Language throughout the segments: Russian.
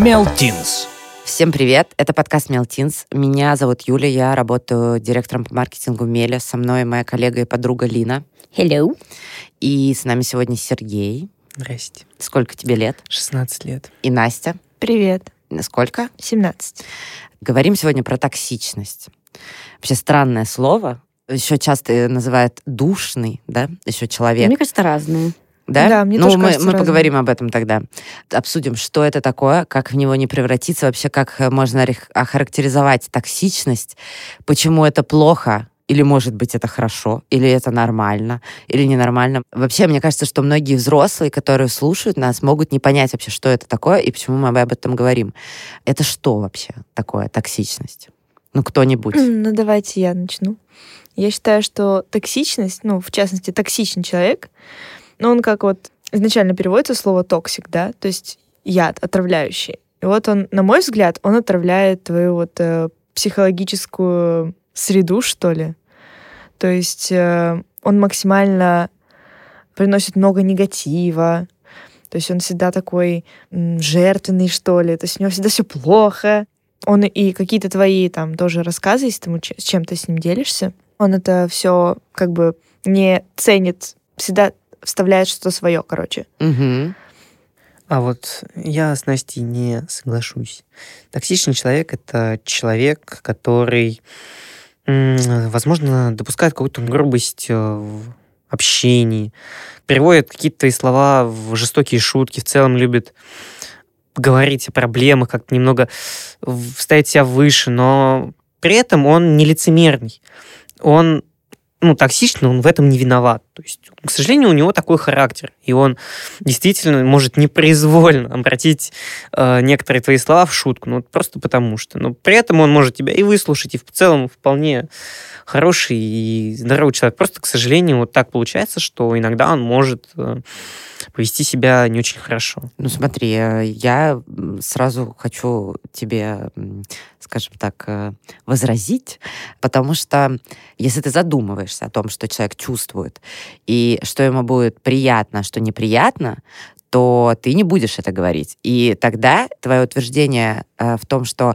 Мелтинс. Всем привет, это подкаст Мелтинс. Меня зовут Юля, я работаю директором по маркетингу Меля. Со мной моя коллега и подруга Лина. Hello. И с нами сегодня Сергей. Здрасте. Сколько тебе лет? 16 лет. И Настя. Привет. Сколько? 17. Говорим сегодня про токсичность. Вообще странное слово. Еще часто называют душный, да, еще человек. Мне кажется, разные. Да? Да, мне ну, тоже мы, кажется мы разным. поговорим об этом тогда. Обсудим, что это такое, как в него не превратиться, вообще как э, можно охарактеризовать токсичность, почему это плохо, или, может быть, это хорошо, или это нормально, или ненормально. Вообще, мне кажется, что многие взрослые, которые слушают нас, могут не понять вообще, что это такое и почему мы об этом говорим. Это что вообще такое токсичность? Ну, кто-нибудь. Ну, давайте я начну. Я считаю, что токсичность, ну, в частности, токсичный человек, ну, он как вот изначально переводится слово toxic, да, то есть яд, отравляющий. И вот он, на мой взгляд, он отравляет твою вот э, психологическую среду, что ли. То есть э, он максимально приносит много негатива. То есть он всегда такой жертвенный, что ли. То есть у него всегда все плохо. Он и какие-то твои там тоже рассказы, если ты ему че- с чем ты с ним делишься, он это все как бы не ценит, всегда вставляет что-то свое, короче. Мгм. А вот я с Настей не соглашусь. Токсичный человек — это человек, который, возможно, допускает какую-то грубость э, в общении, переводит какие-то твои слова в жестокие шутки, в целом любит говорить о проблемах, как-то немного ставить себя выше, но при этом он не лицемерный. Он ну, токсичный, он в этом не виноват. То есть, к сожалению, у него такой характер, и он действительно может непроизвольно обратить э, некоторые твои слова в шутку, ну, просто потому что. Но при этом он может тебя и выслушать, и в целом вполне хороший и здоровый человек. Просто, к сожалению, вот так получается, что иногда он может э, повести себя не очень хорошо. Ну смотри, э, я сразу хочу тебе, скажем так, э, возразить, потому что если ты задумываешься о том, что человек чувствует, и что ему будет приятно, а что неприятно, то ты не будешь это говорить. И тогда твое утверждение э, в том, что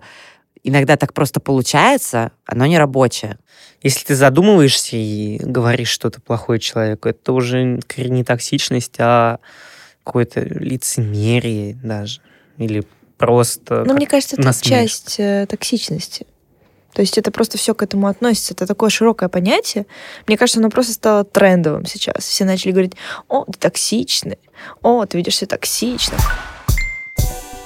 иногда так просто получается, оно не рабочее. Если ты задумываешься и говоришь что-то плохое человеку, это уже не токсичность, а какое-то лицемерие даже. Или просто... Но как мне кажется, это насмешка. часть э, токсичности. То есть это просто все к этому относится. Это такое широкое понятие. Мне кажется, оно просто стало трендовым сейчас. Все начали говорить, о, ты токсичный, о, ты ведешь себя токсично.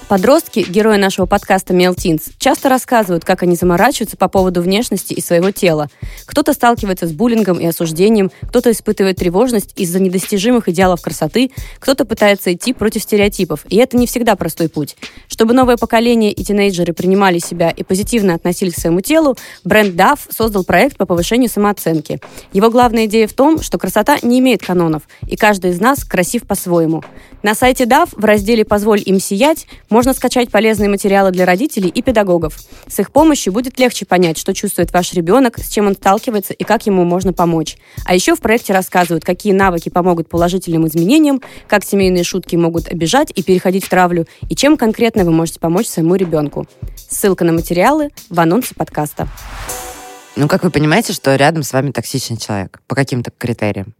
Подростки, герои нашего подкаста Мелтинс, часто рассказывают, как они заморачиваются по поводу внешности и своего тела. Кто-то сталкивается с буллингом и осуждением, кто-то испытывает тревожность из-за недостижимых идеалов красоты, кто-то пытается идти против стереотипов. И это не всегда простой путь. Чтобы новое поколение и тинейджеры принимали себя и позитивно относились к своему телу, бренд DAF создал проект по повышению самооценки. Его главная идея в том, что красота не имеет канонов, и каждый из нас красив по-своему. На сайте DAF в разделе «Позволь им сиять» можно скачать полезные материалы для родителей и педагогов. С их помощью будет легче понять, что чувствует ваш ребенок, с чем он сталкивается и как ему можно помочь. А еще в проекте рассказывают, какие навыки помогут положительным изменениям, как семейные шутки могут обижать и переходить в травлю, и чем конкретно вы можете помочь своему ребенку. Ссылка на материалы в анонсе подкаста. Ну, как вы понимаете, что рядом с вами токсичный человек по каким-то критериям.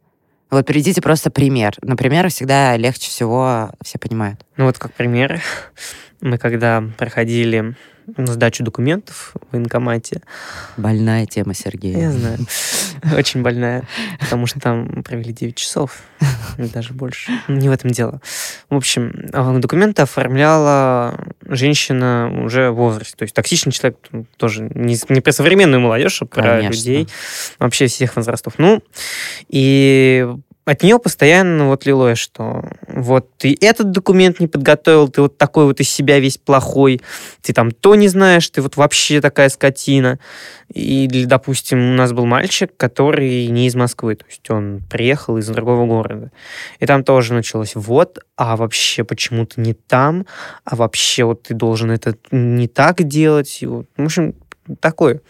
Вот приведите просто пример. На примерах всегда легче всего все понимают. Ну вот как пример, мы когда проходили сдачу документов в военкомате, Больная тема, Сергей. я знаю, очень больная, потому что там провели 9 часов, даже больше. Не в этом дело. В общем, а, документы оформляла женщина уже в возрасте. То есть токсичный человек м, тоже не, не про современную молодежь, а про Конечно. людей вообще всех возрастов. Ну, и от нее постоянно вот лилось, что вот ты этот документ не подготовил, ты вот такой вот из себя весь плохой, ты там то не знаешь, ты вот вообще такая скотина. И, допустим, у нас был мальчик, который не из Москвы, то есть он приехал из другого города. И там тоже началось вот, а вообще почему-то не там, а вообще вот ты должен это не так делать. И вот, в общем, такое.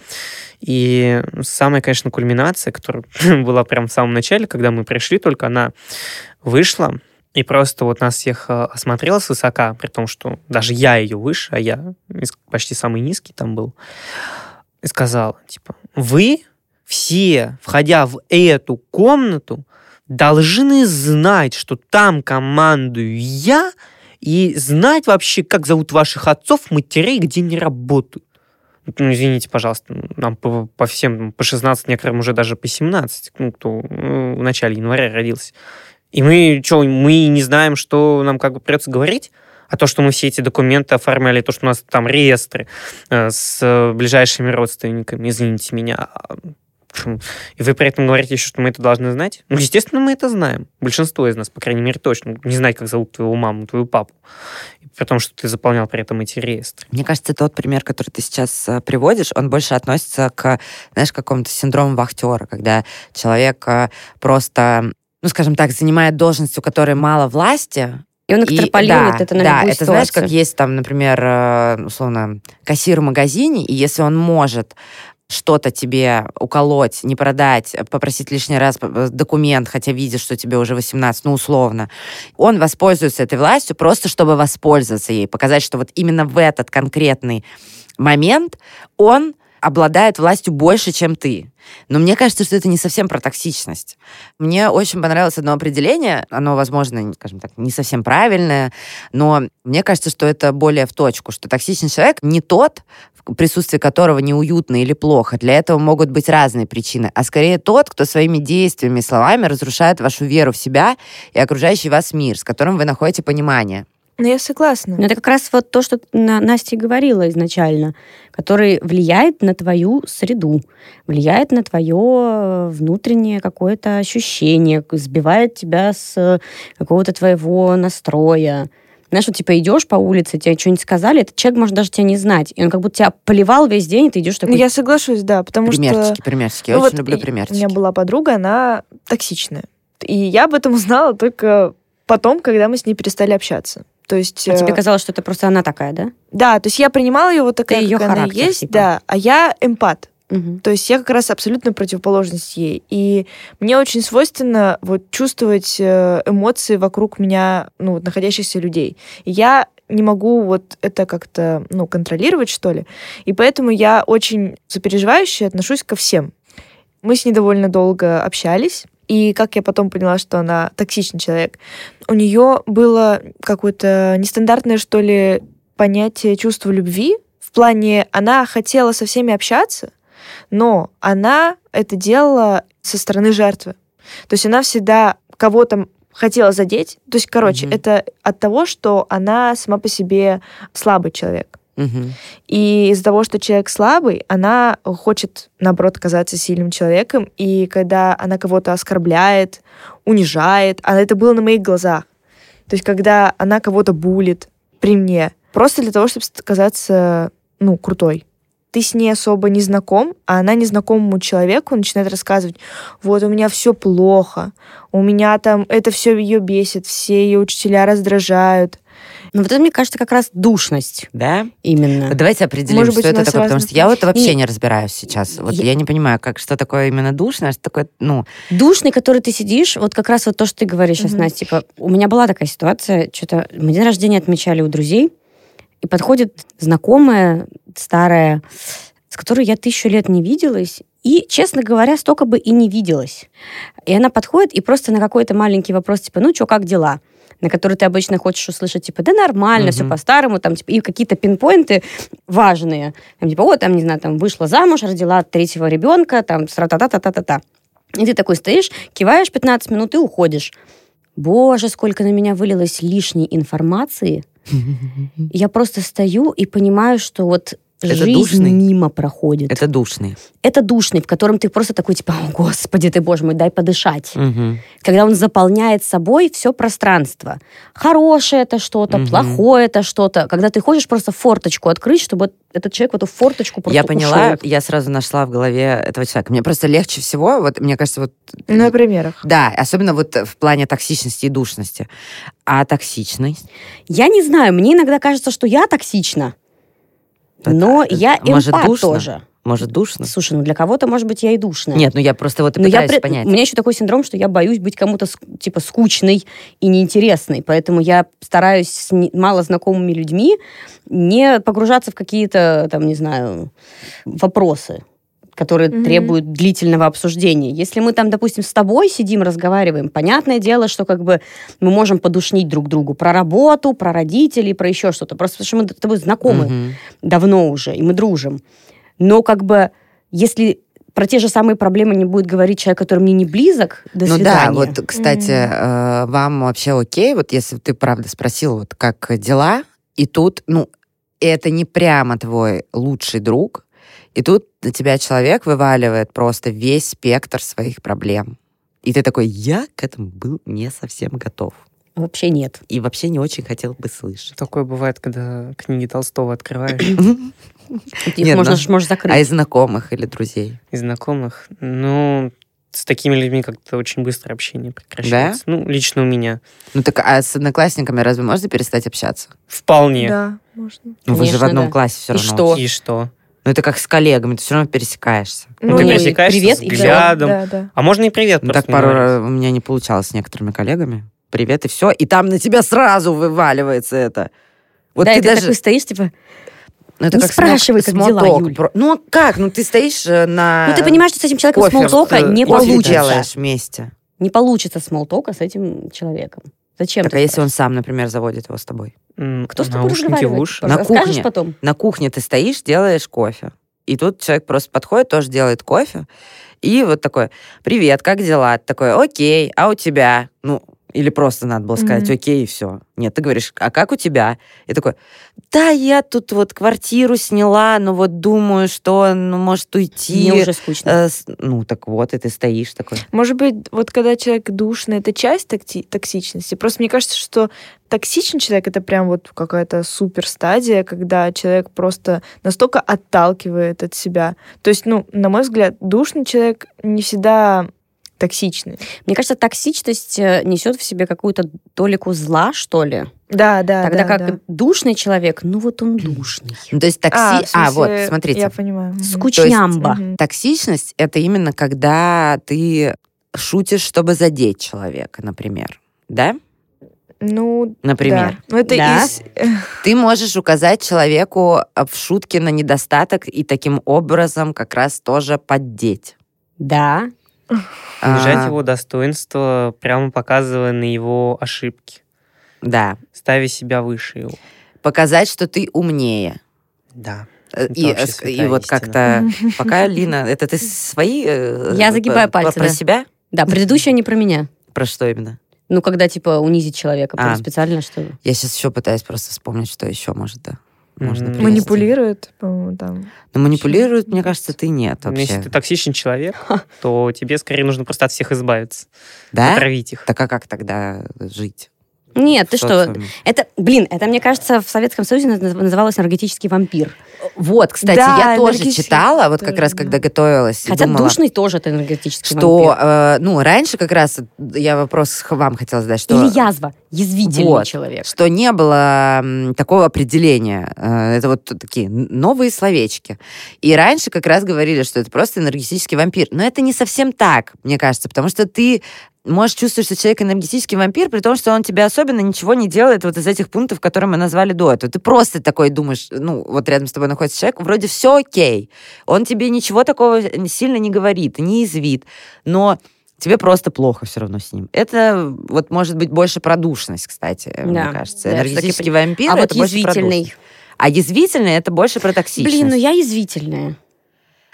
И самая, конечно, кульминация, которая была прям в самом начале, когда мы пришли, только она вышла, и просто вот нас всех э, осмотрела с высока, при том, что даже я ее выше, а я почти самый низкий там был, и сказала, типа, вы все, входя в эту комнату, должны знать, что там командую я, и знать вообще, как зовут ваших отцов, матерей, где они работают. Ну, извините, пожалуйста, нам по, по всем, по 16, некоторым уже даже по 17, ну, кто э, в начале января родился. И мы что, мы не знаем, что нам как бы придется говорить? А то, что мы все эти документы оформляли, то, что у нас там реестры э, с э, ближайшими родственниками, извините меня. И вы при этом говорите еще, что мы это должны знать? Ну, естественно, мы это знаем. Большинство из нас, по крайней мере, точно. Не знать, как зовут твою маму, твою папу. При том, что ты заполнял при этом эти реестры. Мне кажется, тот пример, который ты сейчас э, приводишь, он больше относится к, знаешь, какому-то синдрому вахтера, когда человек э, просто, ну, скажем так, занимает должность, у которой мало власти, И он экстраполирует да, это на да, любую это знаешь, как ситуацию. есть там, например, э, условно, кассир в магазине, и если он может что-то тебе уколоть, не продать, попросить лишний раз п- документ, хотя видишь, что тебе уже 18, ну, условно, он воспользуется этой властью просто, чтобы воспользоваться ей, показать, что вот именно в этот конкретный момент он обладает властью больше, чем ты. Но мне кажется, что это не совсем про токсичность. Мне очень понравилось одно определение. Оно, возможно, скажем так, не совсем правильное, но мне кажется, что это более в точку, что токсичный человек не тот, в присутствии которого неуютно или плохо. Для этого могут быть разные причины, а скорее тот, кто своими действиями и словами разрушает вашу веру в себя и окружающий вас мир, с которым вы находите понимание. Ну, я согласна. Но это как раз вот то, что На- Настя говорила изначально, который влияет на твою среду, влияет на твое внутреннее какое-то ощущение, сбивает тебя с какого-то твоего настроя. Знаешь, вот типа идешь по улице, тебе что-нибудь сказали, этот человек может даже тебя не знать. И он как будто тебя поливал весь день, и ты идешь Ну, такой... я соглашусь, да, потому что... примерчики, примерчики. Я Ну, очень вот люблю примерчики. У меня была подруга, она токсичная. И я об этом узнала только потом, когда мы с ней перестали общаться. То есть... А тебе э, казалось, что это просто она такая, да? Да, то есть я принимала ее вот такая, её как она есть, типа. да, а я эмпат. Мгм. То есть я как раз абсолютно противоположность ей. И мне очень свойственно вот чувствовать э, эмоции вокруг меня, ну, вот находящихся людей. И я не могу вот это как-то, ну, контролировать, что ли. И поэтому я очень сопереживающе отношусь ко всем. Мы с ней довольно долго общались. И как я потом поняла, что она токсичный человек, у нее было какое-то нестандартное, что ли, понятие чувства любви. В плане, она хотела со всеми общаться, но она это делала со стороны жертвы. То есть она всегда кого-то хотела задеть. То есть, короче, Мгм. это от того, что она сама по себе слабый человек. И из-за того, что человек слабый, она хочет, наоборот, казаться сильным человеком. И когда она кого-то оскорбляет, унижает, а это было на моих глазах. То есть, когда она кого-то булит при мне, просто для того, чтобы казаться, ну, крутой. Ты с ней особо не знаком, а она незнакомому человеку начинает рассказывать, вот у меня все плохо, у меня там это все ее бесит, все ее учителя раздражают. Ну вот это, мне кажется, как раз душность Да? именно. Давайте определим, Может быть, что это такое, потому разные что я вот вообще И- не разбираюсь сейчас. Вот Я- я не понимаю, как что такое именно душное, а что такое, ну, Душный, который ты сидишь, вот как раз вот то, что ты говоришь сейчас, Мгм. Настя. Типа, у меня была такая ситуация, что-то мы день рождения отмечали у друзей, и подходит знакомая, старая, с которой я тысячу лет не виделась, и, честно говоря, столько бы и не виделась. И она подходит и просто на какой-то маленький вопрос, типа, ну что, как дела? На который ты обычно хочешь услышать, типа, да нормально, все Мгм. по-старому, там, типа, и какие-то пинпоинты важные. Там, типа, вот, там, не знаю, там, вышла замуж, родила третьего ребенка, там, тра-та-та-та-та-та. И ты такой стоишь, киваешь 15 минут и уходишь. Боже, сколько на меня вылилось лишней информации. Я просто стою и понимаю, что вот Это жизнь душный? мимо проходит. это душный. Это душный, в котором ты просто такой, типа, о, господи ты, боже мой, дай подышать. Мгм. Когда он заполняет собой все пространство. Хорошее это что-то, Мгм. плохое это что-то. Когда ты хочешь просто форточку открыть, чтобы этот человек в эту форточку просто Я поняла, ушел. я сразу нашла в голове этого человека. Мне просто легче всего, вот мне кажется, вот... На примерах. Да, особенно вот в плане токсичности и душности. А токсичность? Я не знаю, мне иногда кажется, что я токсична. Но Это- я может, эмпат душно? тоже. Может, душно? Слушай, ну для кого-то, может быть, я и душная. Нет, ну я просто вот и Но я пытаюсь при- понять. У меня еще такой синдром, что я боюсь быть кому-то типа скучной и неинтересной, поэтому я стараюсь с не- малознакомыми людьми не погружаться в какие-то там, не знаю, вопросы которые Мгм. требуют длительного обсуждения. Если мы там, допустим, с тобой сидим, разговариваем, понятное дело, что как бы мы можем подушнить друг другу про работу, про родителей, про еще что-то. Просто потому что мы с тобой знакомы Мгм. давно уже, и мы дружим. Но как бы, если про те же самые проблемы не будет говорить человек, который мне не близок, до ну свидания. да, вот, кстати, э, вам вообще окей, вот если ты правда спросил, вот как дела, и тут, ну, это не прямо твой лучший друг, и тут на тебя человек вываливает просто весь спектр своих проблем. И ты такой, я к этому был не совсем готов. Вообще нет. И вообще не очень хотел бы слышать. Такое бывает, когда книги Толстого открываешь Их Нет, можно, ну, можешь закрыть. А из знакомых или друзей? из знакомых. Ну, с такими людьми как-то очень быстро общение прекращается. Ну, лично у меня. Ну так, а с одноклассниками разве можно перестать общаться? Вполне. Да, можно. Ну вы же в одном да. классе все И равно. что? И что? Ну это как с коллегами, ты все равно пересекаешься. Ну, ты Ну, и пересекаешься привет, всё. взглядом. Да, да. А можно и привет Ну, так пару раз у меня не получалось с некоторыми коллегами. Привет, и все. И там на тебя сразу вываливается это. Вот да, ты и ты даже... такой стоишь, типа, ну, это не как спрашивай, как смол- дела, смолток. Юль. Про- Ну, а как? Ну, ты стоишь э, на... ну ты понимаешь, что с этим человеком смолтока не получится. делаешь вместе. Не получится смолтока с этим человеком. Зачем Так, а если он сам, например, заводит его с тобой? Кто с тобой наушники в уши. На кухне. потом? На кухне ты стоишь, делаешь кофе. И тут человек просто подходит, тоже делает кофе. И вот такой, привет, как дела? Такой, окей, а у тебя? Ну, или просто надо было сказать, Мгм. окей, и все. Нет, ты говоришь, а как у тебя? И такой, да, я тут вот квартиру сняла, но вот думаю, что, ну, может уйти. Мне уже скучно. Э, ну, так вот, и ты стоишь такой. Может быть, вот когда человек душный, это часть такти- токсичности. Просто мне кажется, что токсичный человек это прям вот какая-то супер стадия, когда человек просто настолько отталкивает от себя. То есть, ну, на мой взгляд, душный человек не всегда токсичный. Мне кажется, токсичность э, несет в себе какую-то толику зла, что ли. Да, да, Тогда да, как да. душный человек, ну вот он душный. Ну, то есть такси... А, А, в вот, смысле, смотрите. Я понимаю. Скучнямба. Мгм. Токсичность — это именно когда ты шутишь, чтобы задеть человека, например. Да? Ну, Например. да. Ну, это Да. из... Ты можешь указать человеку а, в шутке на недостаток и таким образом как раз тоже поддеть. Да. Понижать А, его достоинство, прямо показывая на его ошибки. Да. Ставя себя выше его. Показать, что ты умнее. Да. Э, И, э, и вот как-то... Пока, Лина, это ты свои... э, Я загибаю пальцы, Про да. себя? Да, предыдущая не про меня. Про что именно? Ну, когда, типа, унизить человека прям А. специально, что... Я сейчас еще пытаюсь просто вспомнить, что еще может, да. Можно. Манипулирует, по-моему, там. Но манипулирует, мне кажется, ты нет Ну, Если вообще. ты токсичный человек, то тебе скорее нужно просто от всех избавиться. Да? Отравить их. Так а как тогда жить? Нет, ты что? Это, блин, это, мне кажется, в Советском Союзе наз- называлось энергетический вампир. Вот, кстати, Да, я тоже читала, вот как тоже, раз да. когда готовилась, Хотя думала, душный тоже это энергетический что, вампир. э, ну, раньше как раз я вопрос вам хотела задать, что... Или язва, язвительный Вот. человек. что не было такого определения. Э, Это вот такие новые словечки. И раньше как раз говорили, что это просто энергетический вампир. Но это не совсем так, мне кажется, потому что ты можешь чувствовать, что человек энергетический вампир, при том, что он тебе особенно ничего не делает вот из этих пунктов, которые мы назвали до этого. Ты просто такой думаешь, ну, вот рядом с тобой находится человек, вроде все окей. Он тебе ничего такого сильно не говорит, не извит, но тебе просто плохо все равно с ним. Это вот может быть больше продушность, кстати, мне Да. кажется. Да, Энергетический вампир а вот это больше про язвительный. А язвительный это больше про токсичность. Блин, ну я язвительная.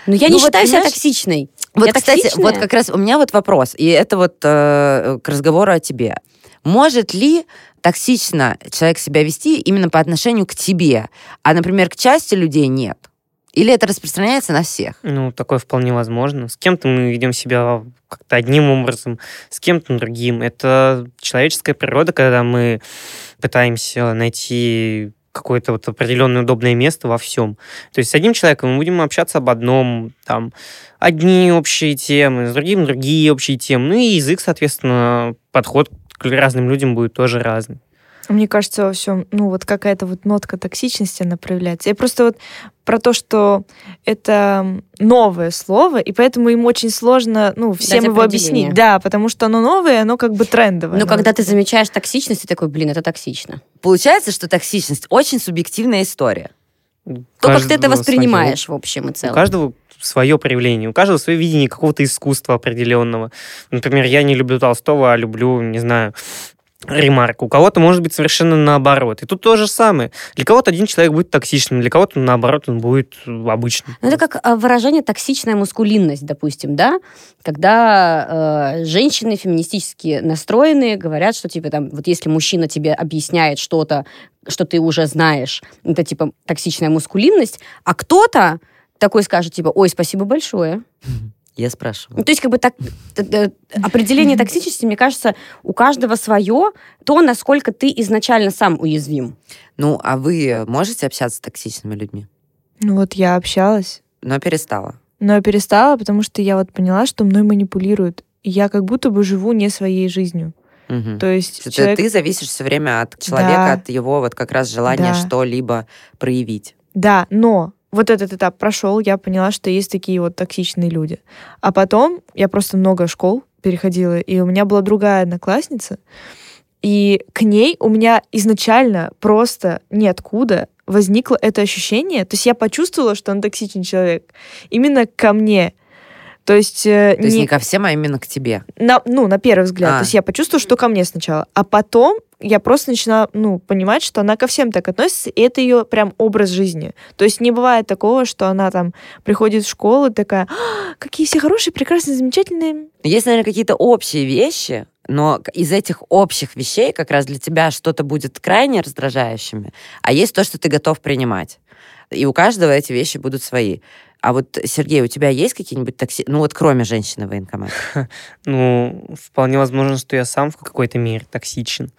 Но я Ну не вот, считаю себя токсичной. Вот, Я кстати, токсичная? вот как раз у меня вот вопрос, и это вот э, к разговору о тебе. Может ли токсично человек себя вести именно по отношению к тебе, а, например, к части людей нет? Или это распространяется на всех? Ну, такое вполне возможно. С кем-то мы ведем себя как-то одним образом, с кем-то другим. Это человеческая природа, когда мы пытаемся найти какое-то вот определенное удобное место во всем. То есть с одним человеком мы будем общаться об одном, там, одни общие темы, с другим другие общие темы. Ну и язык, соответственно, подход к разным людям будет тоже разный. Мне кажется, во всем, ну, вот какая-то вот нотка токсичности, она проявляется. Я просто вот про то, что это новое слово, и поэтому им очень сложно, ну, всем Дать его объяснить. Да, потому что оно новое, оно как бы трендовое. Но Ну, когда вот ты замечаешь токсичность, ты такой, блин, это токсично. Получается, что токсичность очень субъективная история. То, как ты это воспринимаешь в общем и своё. У целом. каждого свое проявление, у каждого свое видение какого-то искусства определенного. Например, я не люблю Толстого, а люблю, не знаю, ремарку. У кого-то может быть совершенно наоборот. И тут то же самое. Для кого-то один человек будет токсичным, для кого-то, наоборот, он будет э, обычным. Ну, это как а, выражение токсичная мускулинность, допустим, да? Когда э, женщины феминистически настроенные говорят, что, типа, там, вот если мужчина тебе объясняет что-то, что ты уже знаешь, это, типа, токсичная мускулинность, а кто-то такой скажет, типа, ой, спасибо большое. Я спрашиваю. Ну, то есть, как бы так, т- т- определение токсичности, мне кажется, у каждого свое, то, насколько ты изначально сам уязвим. Ну, а вы можете общаться с токсичными людьми? Ну вот я общалась, Но перестала. но я перестала, потому что я вот поняла, что мной манипулируют. И я как будто бы живу не своей жизнью. Мгм. То есть Что человек... ты зависишь все время от человека, Да. от его вот как раз желания Да. что-либо проявить. Да, но вот этот этап прошел, я поняла, что есть такие вот токсичные люди. А потом я просто много школ переходила, и у меня была другая одноклассница, и к ней у меня изначально просто ниоткуда возникло это ощущение. То есть я почувствовала, что он токсичный человек именно ко мне. То есть, э, То есть не- не ко всем, а именно к тебе. на, ну, на первый взгляд. А. То есть я почувствовала, что ко мне сначала. А потом я просто начала, ну, понимать, что она ко всем так относится, и это ее прям образ жизни. То есть не бывает такого, что она там приходит в школу такая, «А, какие все хорошие, прекрасные, замечательные. Есть, наверное, какие-то общие вещи, но из этих общих вещей как раз для тебя что-то будет крайне раздражающими, а есть то, что ты готов принимать. И у каждого эти вещи будут свои. А вот, Сергей, у тебя есть какие-нибудь такси... Ну вот кроме женщины в военкомате. Ну, вполне возможно, что я сам в какой-то мере токсичен,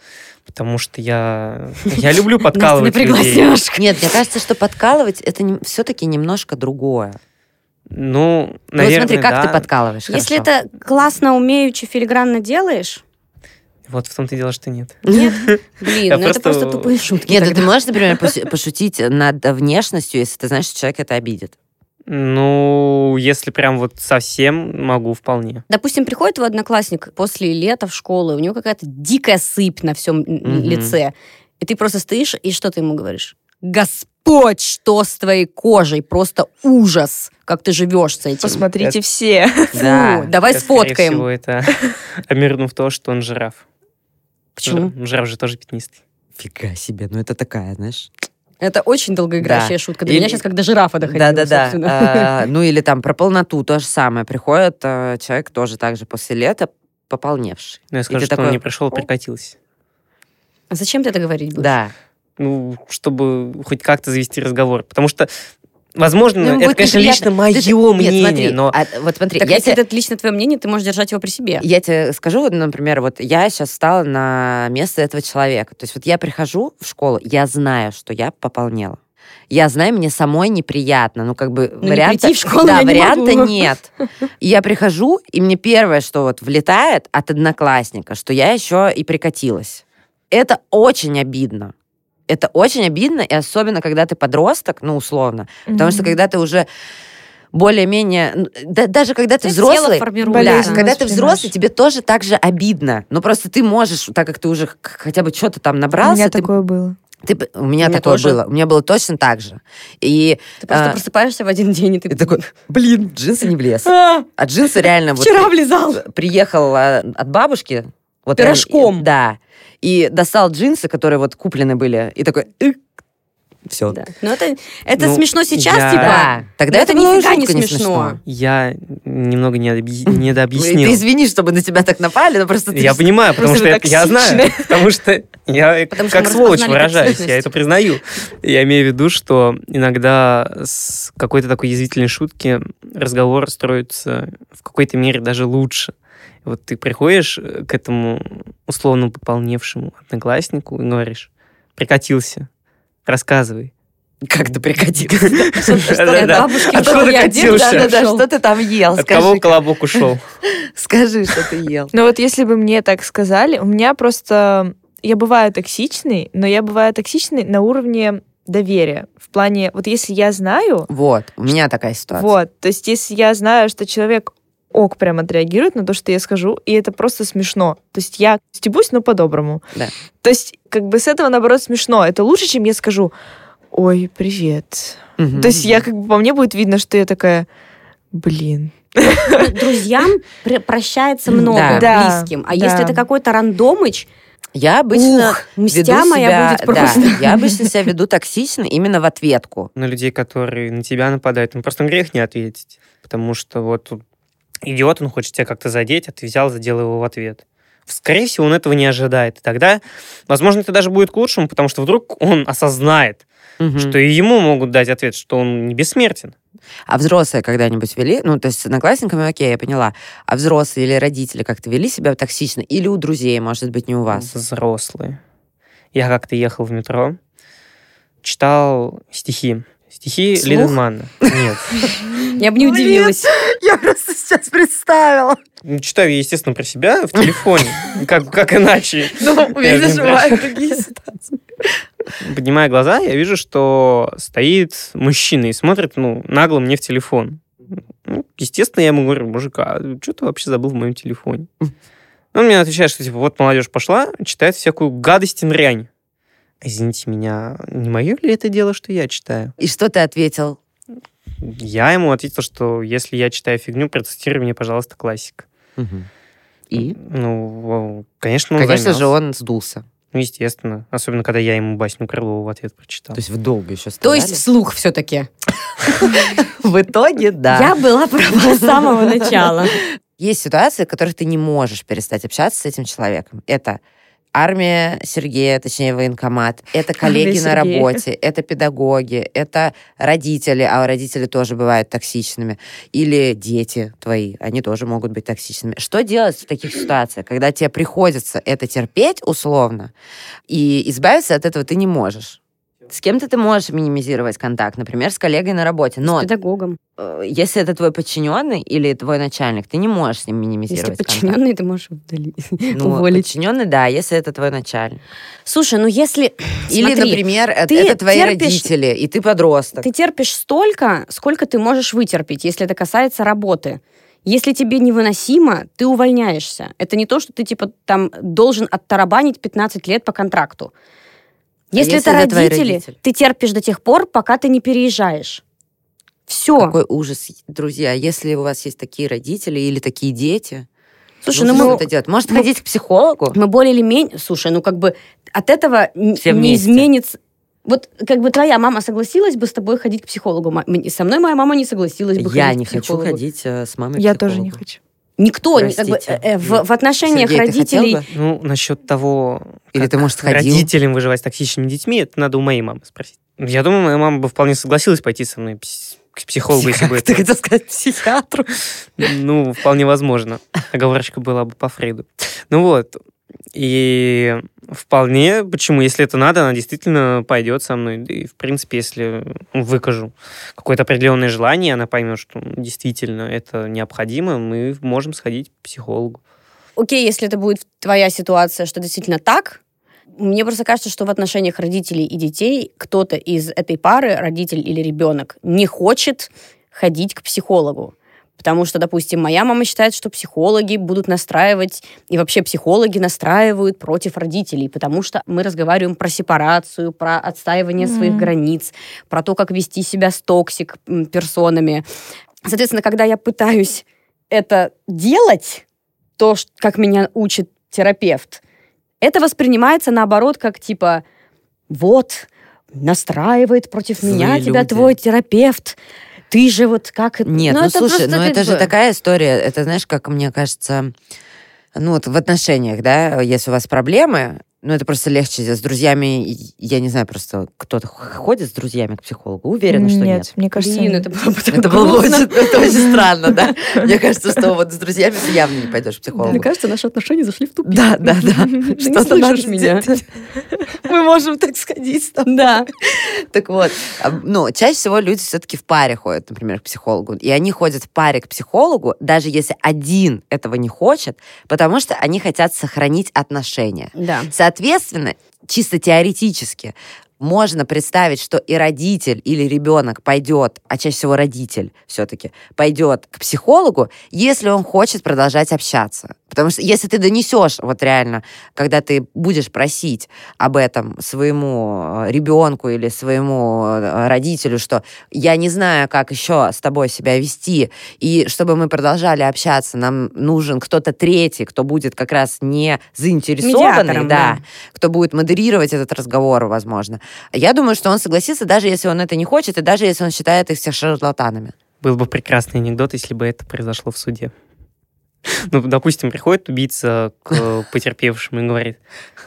потому что я, я люблю подкалывать людей. Нет, мне кажется, что подкалывать это все-таки немножко другое. Ну, Ну, вот наверное, смотри, как ты подкалываешь. Если это классно, умеючи, филигранно делаешь, Вот в том-то и дело, что нет. нет, блин, ну это просто- тупые шутки. Нет, ну ты можешь, например, пошутить над внешностью, если ты знаешь, что человек это обидит. Ну, если прям вот совсем, могу вполне. Допустим, приходит твой одноклассник после лета в школу, у него какая-то дикая сыпь на всем лице, и ты просто стоишь, и что ты ему говоришь? Господь, что с твоей кожей? Просто ужас, как ты живешь с этим. Посмотрите все. Фу, Да. давай скорее сфоткаем. всего, это обернув то, что он жираф. Почему? Жир- Жираф же тоже пятнистый. Фига себе, ну это такая, знаешь. Это очень долгоиграющая Да. шутка. До Или- меня сейчас как до жирафа доходило, Да-да-да. собственно. А, Ну или там про полноту то же самое. Приходит э, человек тоже так же после лета пополневший. Но я скажу, что такой, он не пришел, а прикатился. А зачем ты это говорить будешь? Да. Ну, чтобы хоть как-то завести разговор. Потому что, возможно, Ну, это, конечно, неприятно. лично мое Ты же- Нет, мнение, смотри, но... а, вот смотри, Так я если тебе, это лично твое мнение, ты можешь держать его при себе. я тебе скажу, вот, например, вот я сейчас встала на место этого человека. То есть вот я прихожу в школу, я знаю, что я пополнела. Я знаю, мне самой неприятно. Ну, как бы не варианта... прийти в школу да, я не варианта могу. нет. Я прихожу, и мне первое, что вот влетает от одноклассника, что я еще и прикатилась. Это очень обидно. Это очень обидно, и особенно, когда ты подросток, ну, условно. Потому что когда ты уже более-менее... ну, да- даже когда ты У тело взрослый... Да, когда ты взрослый, тебе тоже так же обидно. Но просто ты можешь, так как ты уже хотя бы что-то там У набрался, меня ты- такое было. ты у меня У меня такое тоже. было. У меня было точно так же. И Ты просто А. просыпаешься в один день, и ты ты такой, блин, джинсы не влез. «А, А джинсы реально вот Вчера влезал. приехал а, от бабушки. Вот Пирожком. да. И достал джинсы, которые вот куплены были. И такой, все. Да. Но это, это Ну, смешно сейчас, я- типа. Да. Тогда Но это, это нифига не жутко смешно. Я немного недообъ- Ты недообъяснил. извини, чтобы на тебя так напали, но просто ты Я понимаю, потому что я знаю, потому что я Потому как сволочь выражаюсь, я это признаю. Я имею в виду, что иногда с какой-то такой язвительной шутки разговор строится в какой-то мере даже лучше. Вот ты приходишь э, к этому условно пополневшему однокласснику и говоришь, прикатился, рассказывай. как ты прикатился. Что ты там ел? От кого колобок ушел? скажи, что ты ел. Но вот если бы мне так сказали, у меня просто я бываю токсичной, но я бываю токсичной на уровне доверия. В плане, вот если я знаю... Вот, у меня такая ситуация. Вот, то есть если я знаю, что человек ок прям отреагирует на то, что я скажу, и это просто смешно. То есть я стебусь, но по-доброму. Да. То есть как бы с этого, наоборот, смешно. Это лучше, чем я скажу, ой, привет. Мгм. То есть я как бы по мне будет видно, что я такая, блин. Друзьям пр- прощается много Да. близким. А Да. если это какой-то рандомыч, Я обычно ух, веду мстя моя себя- будет да, просто. я обычно себя веду токсично именно в ответку. на людей, которые на тебя нападают, ну просто грех не ответить. Потому что вот тут идиот, он хочет тебя как-то задеть, а ты взял, задел его в ответ. Скорее всего, он этого не ожидает. И тогда, возможно, это даже будет к лучшему, потому что вдруг он осознает, Мгм. что и ему могут дать ответ, что он не бессмертен. А взрослые когда-нибудь вели, ну, то есть с одноклассниками, окей, я поняла, а взрослые или родители как-то вели себя токсично? Или у друзей, может быть, не у вас? Взрослые. Я как-то ехал в метро, читал стихи. Стихи Вслух? Лиденмана. Нет. я бы не Блин. удивилась. Я просто сейчас представила. Ну, читаю я, естественно, про себя в телефоне. Как, как иначе? Ну, видишь, бывают такие ситуации. Поднимая глаза, я вижу, что стоит мужчина и смотрит, ну, нагло мне в телефон. Ну, естественно, я ему говорю, мужик, а что ты вообще забыл в моем телефоне? Он мне отвечает, что типа, вот молодежь пошла, читает всякую гадость и дрянь. Извините меня, не мое ли это дело, что я читаю? И что ты ответил? Я ему ответил, что если я читаю фигню, процитируй мне, пожалуйста, классик. И? Ну, конечно, он Конечно же, замялся. он сдулся. Ну, естественно. Особенно, когда я ему басню Крылову в ответ прочитал. То есть вы долго еще То стояли? есть вслух все-таки. в итоге, да. Я была права с самого начала. Есть ситуации, в которых ты не можешь перестать общаться с этим человеком. Это армия Сергея, точнее военкомат, это коллеги на работе, это педагоги, это родители, а родители тоже бывают токсичными, или дети твои, они тоже могут быть токсичными. Что делать в таких ситуациях, когда тебе приходится это терпеть условно, и избавиться от этого ты не можешь? С кем-то ты можешь минимизировать контакт, например, с коллегой на работе, но С педагогом. э, если это твой подчиненный или твой начальник, ты не можешь с ним Если минимизировать контакт. подчиненный, ты можешь удалить. Ну, уволить. подчиненный, да, если это твой начальник. Слушай, ну если... Или, Смотри, например, э- ты это твои терпишь- родители, и ты подросток. Ты терпишь столько, сколько ты можешь вытерпеть, если это касается работы. Если тебе невыносимо, ты увольняешься. Это не то, что ты типа там должен оттарабанить 15 лет по контракту. Если, А если это это твои родители, родители? ты терпишь до тех пор, пока ты не переезжаешь. Все. Какой ужас, друзья. Если у вас есть такие родители или такие дети, Слушай, нужно ну мы, это делать. Может, мы- ходить к психологу? мы более или менее... Слушай, ну как бы от этого Все не вместе. изменится... Вот как бы твоя мама согласилась бы с тобой ходить к психологу. Со мной моя мама не согласилась бы Я ходить не к хочу психологу. ходить э, с мамой к Я тоже не психологу. хочу. Никто, не- как бы, э, э, в, в отношениях Сергей, ты хотел родителей... бы? Ну, насчет того, Или как ты, может, сходил? родителям выживать с токсичными детьми, это надо у моей мамы спросить. Я думаю, моя мама бы вполне согласилась пойти со мной к психологу, если бы Ты это... хотел сказать психиатру? Ну, вполне возможно. Оговорочка была бы по Фрейду. Ну вот. И вполне, почему, если это надо, она действительно пойдет со мной. И, в принципе, если выкажу какое-то определенное желание, она поймет, что ну, действительно это необходимо, мы можем сходить к психологу. Окей, если это будет твоя ситуация, что действительно так, мне просто кажется, что в отношениях родителей и детей кто-то из этой пары, родитель или ребенок, не хочет ходить к психологу. Потому что, допустим, моя мама считает, что психологи будут настраивать, и вообще психологи настраивают против родителей, потому что мы разговариваем про сепарацию, про отстаивание своих Мгм. границ, про то, как вести себя с toxic м, персонами. Соответственно, когда я пытаюсь это делать, то, как меня учит терапевт, это воспринимается наоборот как типа вот настраивает против Злые меня тебя люди. твой терапевт. Ты же вот как... Нет, ну, это слушай, ну это же бы- такая история, это знаешь, как мне кажется, ну вот в отношениях, да, если у вас проблемы, ну это просто легче с друзьями, я не знаю, просто кто-то ходит с друзьями к психологу, уверена, что нет. мне кажется, Блин, нет. это было бы так Это было бы очень, это очень странно, да? Мне кажется, что вот с друзьями ты явно не пойдешь к психологу. Мне кажется, наши отношения зашли в тупик. Да, да, да. Ты Что-то надо слышишь меня. Мы можем так сходить тобой. Да. Так вот, а, ну, чаще всего люди все-таки в паре ходят, например, к психологу. И они ходят в паре к психологу, даже если один этого не хочет, потому что они хотят сохранить отношения. Да. Соответственно, чисто теоретически, можно представить, что и родитель или ребенок пойдет, а чаще всего родитель все-таки пойдет к психологу, если он хочет продолжать общаться. Потому что если ты донесешь, вот реально, когда ты будешь просить об этом своему э, ребенку или своему э, родителю, что я не знаю, как еще с тобой себя вести, и чтобы мы продолжали общаться, нам нужен кто-то третий, кто будет как раз не заинтересованный, Медиатором, да, да. кто будет модерировать этот разговор, возможно. Я думаю, что он согласится, даже если он это не хочет, и даже если он считает их всех шарлатанами. Был бы прекрасный анекдот, если бы это произошло в суде. Ну, допустим, приходит убийца к потерпевшему и говорит,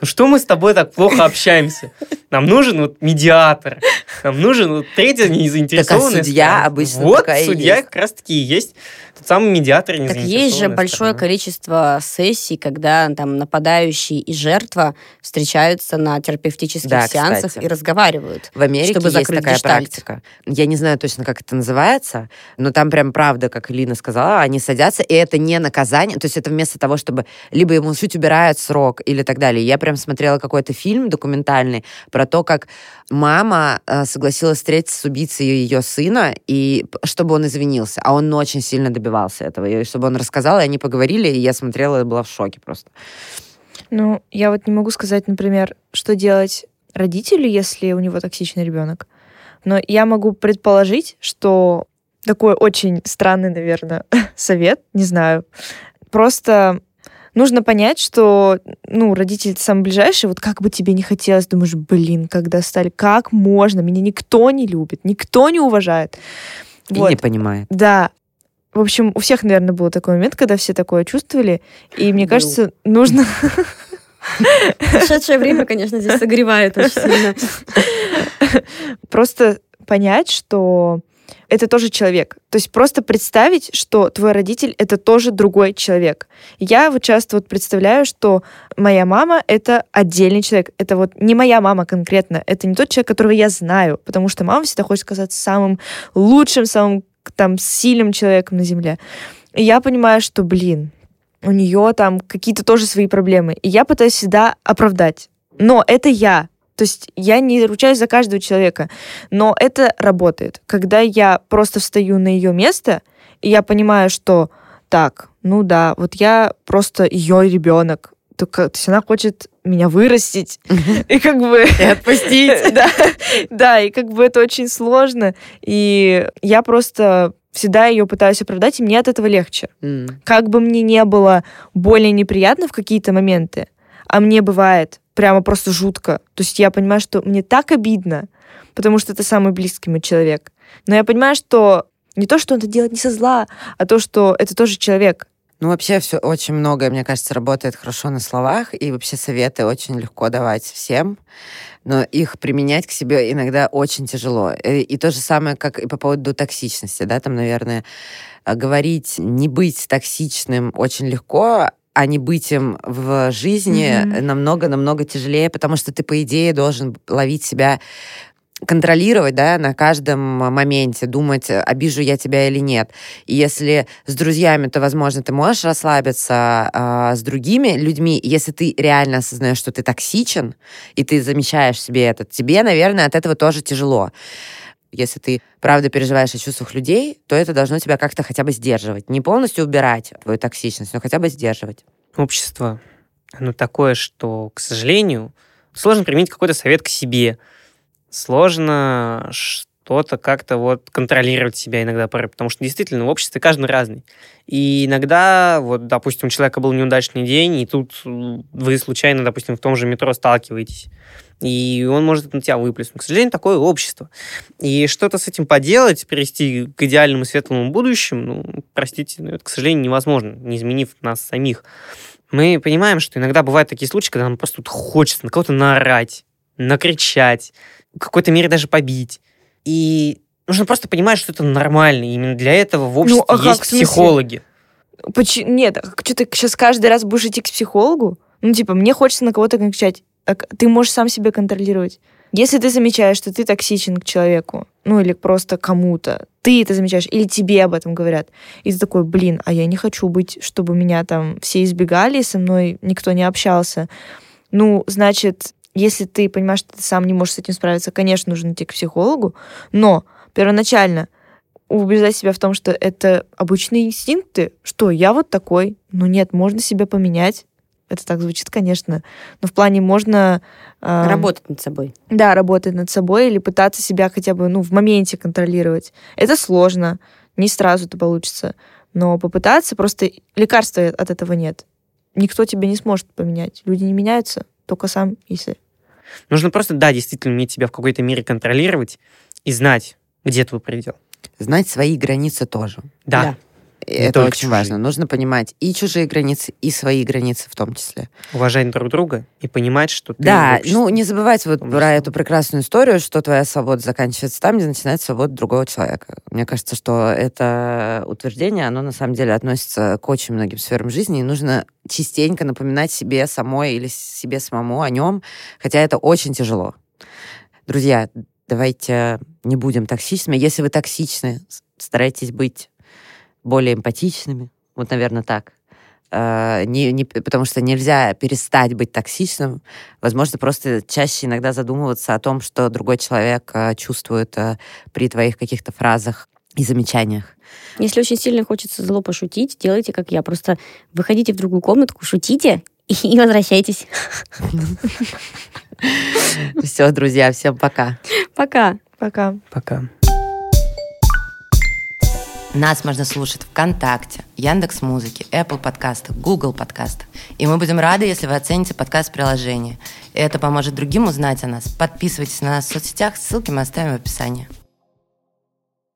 ну что мы с тобой так плохо общаемся? Нам нужен вот медиатор, нам нужен вот третья незаинтересованная Так, а судья сторона». обычно Вот, судья есть. как раз-таки и есть тот самый медиатор Так незаинтересованная есть же большое сторона. количество сессий, когда там нападающий и жертва встречаются на терапевтических Да, сеансах кстати. и разговаривают. В Америке Чтобы есть такая гештальт. практика. Я не знаю точно, как это называется, но там прям правда, как Лина сказала, они садятся, и это не наказание, то есть это вместо того, чтобы либо ему чуть убирают срок или так далее. Я прям смотрела какой-то фильм документальный про то, как мама э, согласилась встретиться с убийцей ее сына, и чтобы он извинился, а он очень сильно добивался этого, и чтобы он рассказал, и они поговорили, и я смотрела и была в шоке просто. Ну, я вот не могу сказать, например, что делать родителю, если у него токсичный ребенок. Но я могу предположить, что такой очень странный, наверное, совет, не знаю. Просто нужно понять, что, ну, родители самые ближайшие, вот как бы тебе не хотелось, думаешь, блин, когда стали, как можно, меня никто не любит, никто не уважает. И Вот. не понимает. Да. В общем, у всех, наверное, был такой момент, когда все такое чувствовали. И мне Был. кажется, нужно... Прошедшее время, конечно, здесь согревает очень сильно. просто понять, что это тоже человек. То есть просто представить, что твой родитель — это тоже другой человек. Я вот часто вот представляю, что моя мама — это отдельный человек. Это вот не моя мама конкретно. Это не тот человек, которого я знаю. Потому что мама всегда хочет казаться самым лучшим, самым там сильным человеком на земле. И я понимаю, что, блин, у нее там какие-то тоже свои проблемы. И я пытаюсь всегда оправдать. Но это я. То есть я не ручаюсь за каждого человека. Но это работает. Когда я просто встаю на ее место, и я понимаю, что так, ну да, вот я просто ее ребенок. Только, то есть она хочет меня вырастить. И как бы... И отпустить. Да, да, и как бы это очень сложно. И я просто всегда ее пытаюсь оправдать, и мне от этого легче М. как бы мне не было более неприятно в какие-то моменты, а мне бывает прямо просто жутко. То есть я понимаю, что мне так обидно, потому что это самый близкий мой человек. Но я понимаю, что не то, что он это делает не со зла, а то, что это тоже человек. Ну, вообще, все очень многое, мне кажется, работает хорошо на словах, и вообще советы очень легко давать всем, но их применять к себе иногда очень тяжело. И, и то же самое, как и по поводу токсичности, да, там, наверное, а, говорить, не быть токсичным очень легко, а не быть им в жизни намного-намного тяжелее, потому что ты, по идее, должен ловить себя контролировать, да, на каждом моменте, думать, обижу я тебя или нет. И если с друзьями, то, возможно, ты можешь расслабиться а, с другими людьми, если ты реально осознаешь, что ты токсичен, и ты замечаешь себе это, тебе, наверное, от этого тоже тяжело. Если ты правда переживаешь о чувствах людей, то это должно тебя как-то хотя бы сдерживать. Не полностью убирать твою токсичность, но хотя бы сдерживать. общество, оно такое, что, к сожалению, сложно применить какой-то совет к себе. Сложно что-то как-то вот контролировать себя иногда порой, потому что действительно в обществе каждый разный. И иногда, вот, допустим, у человека был неудачный день, и тут вы случайно, допустим, в том же метро сталкиваетесь, и он может на тебя выплеснуть. К сожалению, такое общество. И что-то с этим поделать, привести к идеальному светлому будущему, ну, простите, но это, к сожалению, невозможно, не изменив нас самих. Мы понимаем, что иногда бывают такие случаи, когда нам просто хочется на кого-то наорать, накричать, в какой-то мере даже побить. И нужно просто понимать, что это нормально. И именно для этого в обществе а как, есть психологи. Поч- Нет, а что ты сейчас каждый раз будешь идти к психологу? Ну, типа, мне хочется на кого-то кричать. А Ты можешь сам себя контролировать. Если ты замечаешь, что ты токсичен к человеку, ну или просто кому-то, ты это замечаешь, или тебе об этом говорят, и ты такой, блин, а я не хочу быть, чтобы меня там все избегали, со мной никто не общался. Ну, значит, если ты понимаешь, что ты сам не можешь с этим справиться, конечно, нужно идти к психологу, но первоначально убеждать себя в том, что это обычные инстинкты, что я вот такой, ну нет, можно себя поменять. Это так звучит, конечно, но в плане можно... э, Работать над собой. Да, работать над собой или пытаться себя хотя бы ну, в моменте контролировать. Это сложно, не сразу это получится, но попытаться, просто лекарства от этого нет. Никто тебя не сможет поменять. Люди не меняются, только сам, если... Нужно просто, да, действительно уметь себя в какой-то мере контролировать и знать, где твой предел. Знать свои границы тоже. Да. Да. И Это очень чужие. важно. Нужно понимать и чужие границы, и свои границы в том числе. Уважать друг друга и понимать, что ты... Да, ну не забывайте вот про эту прекрасную историю, что твоя свобода заканчивается там, где начинается свобода другого человека. Мне кажется, что это утверждение, оно на самом деле относится к очень многим сферам жизни, и нужно частенько напоминать себе самой или себе самому о нем, хотя это очень тяжело. Друзья, давайте не будем токсичными. Если вы токсичны, старайтесь быть более эмпатичными. Вот, наверное, так. Э, Не, не, потому что нельзя перестать быть токсичным. Возможно, просто чаще иногда задумываться о том, что другой человек э, чувствует э, при твоих каких-то фразах и замечаниях. Если очень сильно хочется зло пошутить, делайте как я. Просто выходите в другую комнатку, шутите и возвращайтесь. Все, друзья, всем пока. Пока. Пока. Пока. Нас можно слушать ВКонтакте, Яндекс Музыки, Apple подкастах, Google подкастах. И мы будем рады, если вы оцените подкаст приложение. И это поможет другим узнать о нас. Подписывайтесь на нас в соцсетях, ссылки мы оставим в описании.